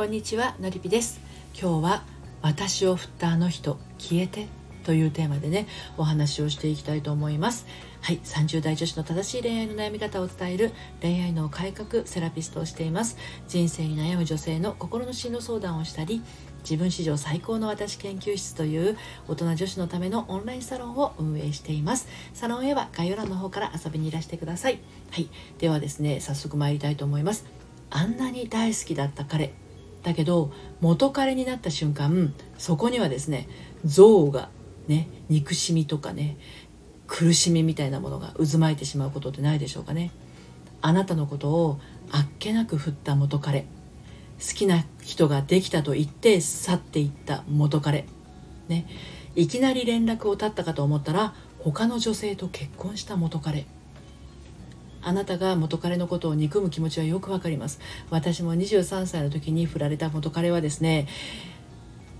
こんにちはのりぴです。今日は私を振ったあの人消えてというテーマでねお話をしていきたいと思います。はい30代女子の正しい恋愛の悩み方を伝える恋愛の改革セラピストをしています。人生に悩む女性の心の進路相談をしたり自分史上最高の私研究室という大人女子のためのオンラインサロンを運営しています。サロンへは概要欄の方から遊びにいらしてください。はいではですね早速参りたいと思います。あんなに大好きだった彼。だけど元彼になった瞬間そこにはですね憎悪がね憎しみとかね苦しみみたいなものが渦巻いてしまうことってないでしょうかね。あなたのことをあっけなく振った元彼。好きな人ができたと言って去っていった元彼。ね。いきなり連絡を絶ったかと思ったら他の女性と結婚した元彼。あなたが元彼のことを憎む気持ちはよくわかります。私も23歳の時に振られた元彼はですね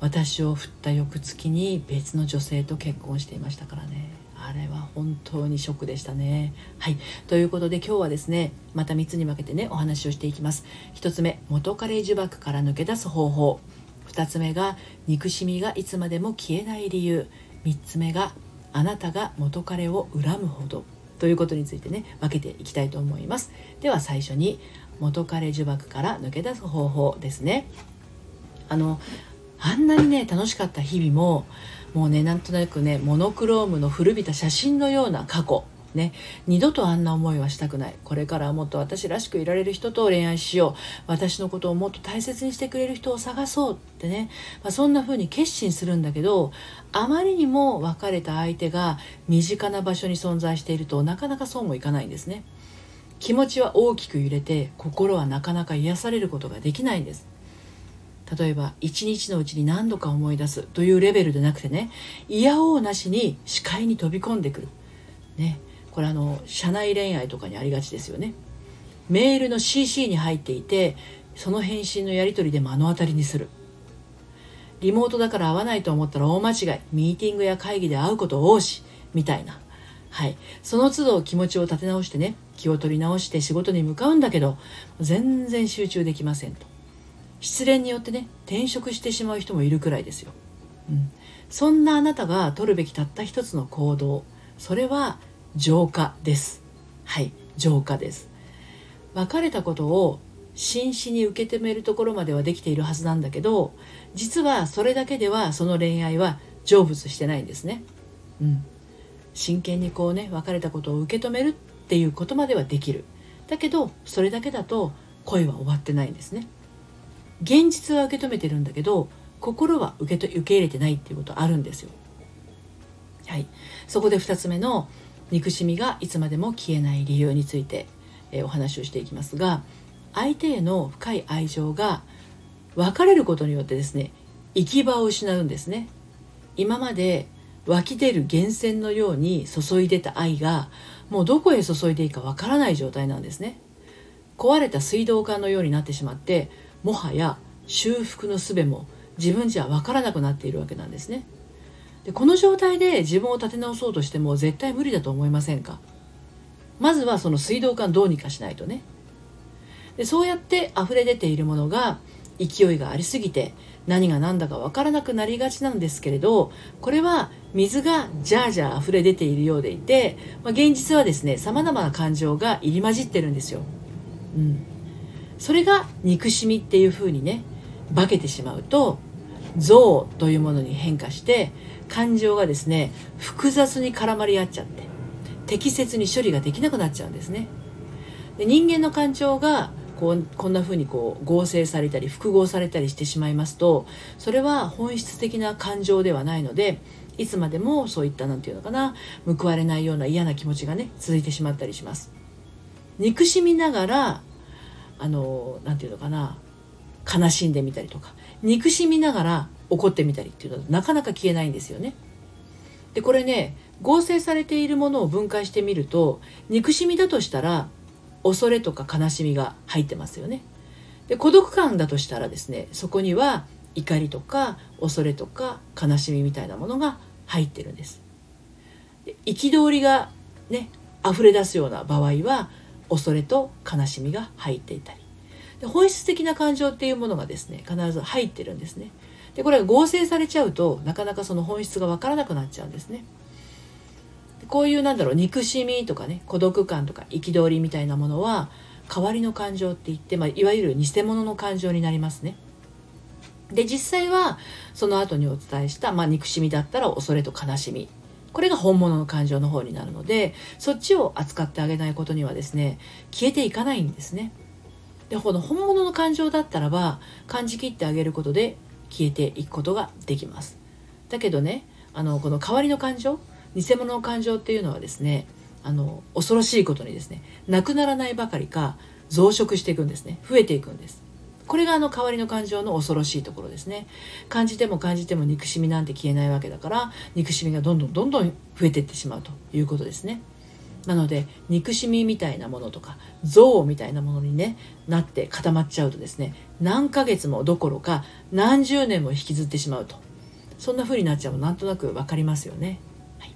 私を振った翌月に別の女性と結婚していましたからね。あれは本当にショックでしたね。はい。ということで今日はですねまた3つに分けてねお話をしていきます。1つ目元彼呪縛から抜け出す方法。2つ目が憎しみがいつまでも消えない理由。3つ目があなたが元彼を恨むほど。ということについてね分けていきたいと思います。では最初に元彼呪縛から抜け出す方法ですね。あのあんなにね楽しかった日々ももうねなんとなくねモノクロームの古びた写真のような過去ね、二度とあんな思いはしたくない。これからはもっと私らしくいられる人と恋愛しよう。私のことをもっと大切にしてくれる人を探そうってね、まあ、そんな風に決心するんだけどあまりにも別れた相手が身近な場所に存在しているとなかなかそうもいかないんですね。気持ちは大きく揺れて心はなかなか癒されることができないんです。例えば一日のうちに何度か思い出すというレベルでなくてね嫌おうなしに視界に飛び込んでくる。ね。これあの社内恋愛とかにありがちですよね。メールの CC に入っていてその返信のやり取りで目の当たりにする。リモートだから会わないと思ったら大間違い。ミーティングや会議で会うこと多しみたいな。はい。その都度気持ちを立て直してね気を取り直して仕事に向かうんだけど全然集中できませんと。失恋によってね転職してしまう人もいるくらいですよ、うん、そんなあなたが取るべきたった一つの行動それは浄化です。はい浄化です。別れたことを真摯に受け止めるところまではできているはずなんだけど実はそれだけではその恋愛は成仏してないんですね。うん。真剣にこうね別れたことを受け止めるっていうことまではできる。だけどそれだけだと恋は終わってないんですね。現実は受け止めてるんだけど心は受けと受け入れてないっていうことあるんですよ。はい。そこで2つ目の憎しみがいつまでも消えない理由について、え、お話をしていきますが相手への深い愛情が別れることによってですね行き場を失うんですね。今まで湧き出る源泉のように注いでた愛がもうどこへ注いでいいかわからない状態なんですね。壊れた水道管のようになってしまってもはや修復の術も自分じゃ分からなくなっているわけなんですね。でこの状態で自分を立て直そうとしても絶対無理だと思いませんか？まずはその水道管どうにかしないとね。でそうやって溢れ出ているものが勢いがありすぎて何が何だか分からなくなりがちなんですけれどこれは水がジャージャー溢れ出ているようでいて、まあ、現実はですねさまざまな感情が入り混じってるんですよ。うん、それが憎しみっていう風にね化けてしまうと憎というものに変化して感情がですね複雑に絡まり合っちゃって適切に処理ができなくなっちゃうんですね。で人間の感情がこうこんな風にこう合成されたり複合されたりしてしまいますとそれは本質的な感情ではないのでいつまでもそういった何て言うのかな報われないような嫌な気持ちがね続いてしまったりします。憎しみながらあの何て言うのかな悲しんでみたりとか憎しみながら怒ってみたりっていうのはなかなか消えないんですよね。でこれね合成されているものを分解してみると憎しみだとしたら恐れとか悲しみが入ってますよね。で孤独感だとしたらですねそこには怒りとか恐れとか悲しみみたいなものが入ってるんです。憤りがね溢れ出すような場合は恐れと悲しみが入っていたりで本質的な感情っていうものがですね必ず入ってるんですね。でこれが合成されちゃうとなかなかその本質が分からなくなっちゃうんですね。こういうなんだろう憎しみとかね孤独感とか憤りみたいなものは代わりの感情って言って、まあ、いわゆる偽物の感情になりますね。で実際はその後にお伝えした、まあ、憎しみだったら恐れと悲しみ。これが本物の感情の方になるのでそっちを扱ってあげないことにはですね消えていかないんですね。でこの本物の感情だったらば感じきってあげることで消えていくことができます。だけどねあのこの代わりの感情偽物の感情っていうのはですねあの恐ろしいことにですねなくならないばかりか増殖していくんですね。増えていくんです。これがあの代わりの感情の恐ろしいところですね。感じても感じても憎しみなんて消えないわけだから憎しみがどんどんどんどん増えていってしまうということですね。なので憎しみみたいなものとか憎悪みたいなものに、ね、なって固まっちゃうとですね何ヶ月もどころか何十年も引きずってしまうと。そんな風になっちゃうのなんとなく分かりますよね。はい、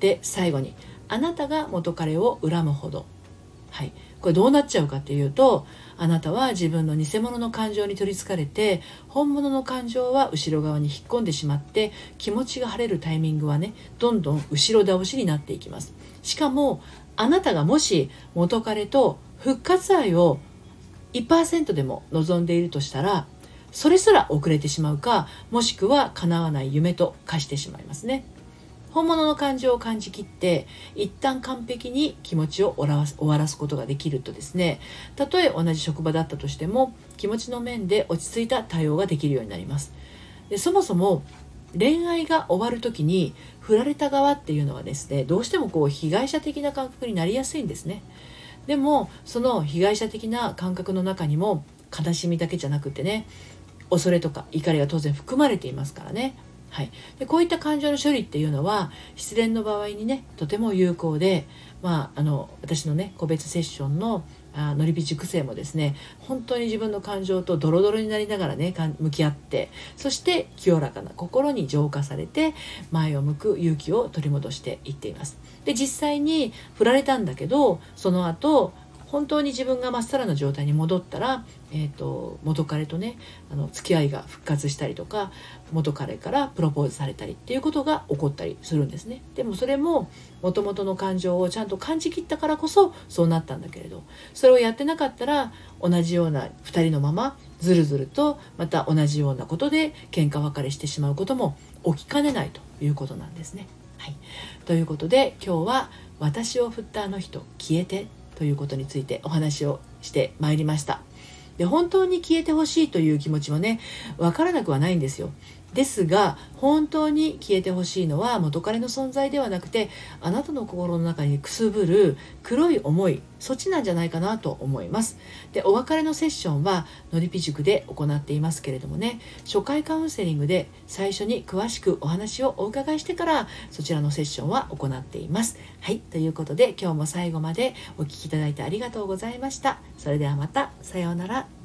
で最後にあなたが元彼を恨むほど。はい、これどうなっちゃうかっていうとあなたは自分の偽物の感情に取りつかれて本物の感情は後ろ側に引っ込んでしまって気持ちが晴れるタイミングはねどんどん後ろ倒しになっていきます。しかもあなたがもし元彼と復活愛を1%でも望んでいるとしたらそれすら遅れてしまうかもしくは叶わない夢と化してしまいますね。本物の感情を感じきって一旦完璧に気持ちを終わらすことができるとですねたとえ同じ職場だったとしても気持ちの面で落ち着いた対応ができるようになります。でそもそも恋愛が終わる時に振られた側っていうのはですねどうしてもこう被害者的な感覚になりやすいんですね。でもその被害者的な感覚の中にも悲しみだけじゃなくてね恐れとか怒りが当然含まれていますからね。はい、でこういった感情の処理っていうのは失恋の場合にねとても有効で、まあ、あの私のね個別セッションのあのり火熟成もですね本当に自分の感情とドロドロになりながらね向き合ってそして清らかな心に浄化されて前を向く勇気を取り戻していっています。で実際に振られたんだけどその後本当に自分がまっさらな状態に戻ったら、えーと、元彼とねあの付き合いが復活したりとか元彼からプロポーズされたりっていうことが起こったりするんですねでもそれももともとの感情をちゃんと感じきったからこそそうなったんだけれどそれをやってなかったら同じような2人のままずるずるとまた同じようなことで喧嘩別れしてしまうことも起きかねないということなんですね。はい、ということで今日は「私を振ったあの人消えて」ということについてお話をしてまいりました。で本当に消えてほしいという気持ちもね分からなくはないんですよ。ですが本当に消えてほしいのは元彼の存在ではなくてあなたの心の中にくすぶる黒い思いそっちなんじゃないかなと思います。でお別れのセッションはのりぴ塾で行っていますけれどもね。初回カウンセリングで最初に詳しくお話をお伺いしてからそちらのセッションは行っています。はいということで今日も最後までお聴きいただいてありがとうございました。それではまたさようなら。